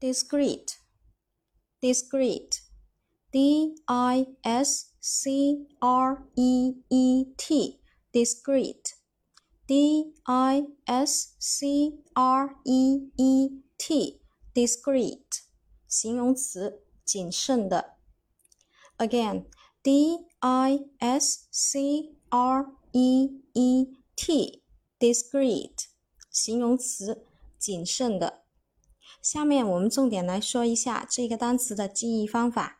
discreet, discreet, d i s c r e e t, discreet, d i s c r e e t, discreet，形容词，谨慎的。Again, d i s c r e e t, discreet，形容词，谨慎的。 下面我们重点来说一下这个单词的记忆方法。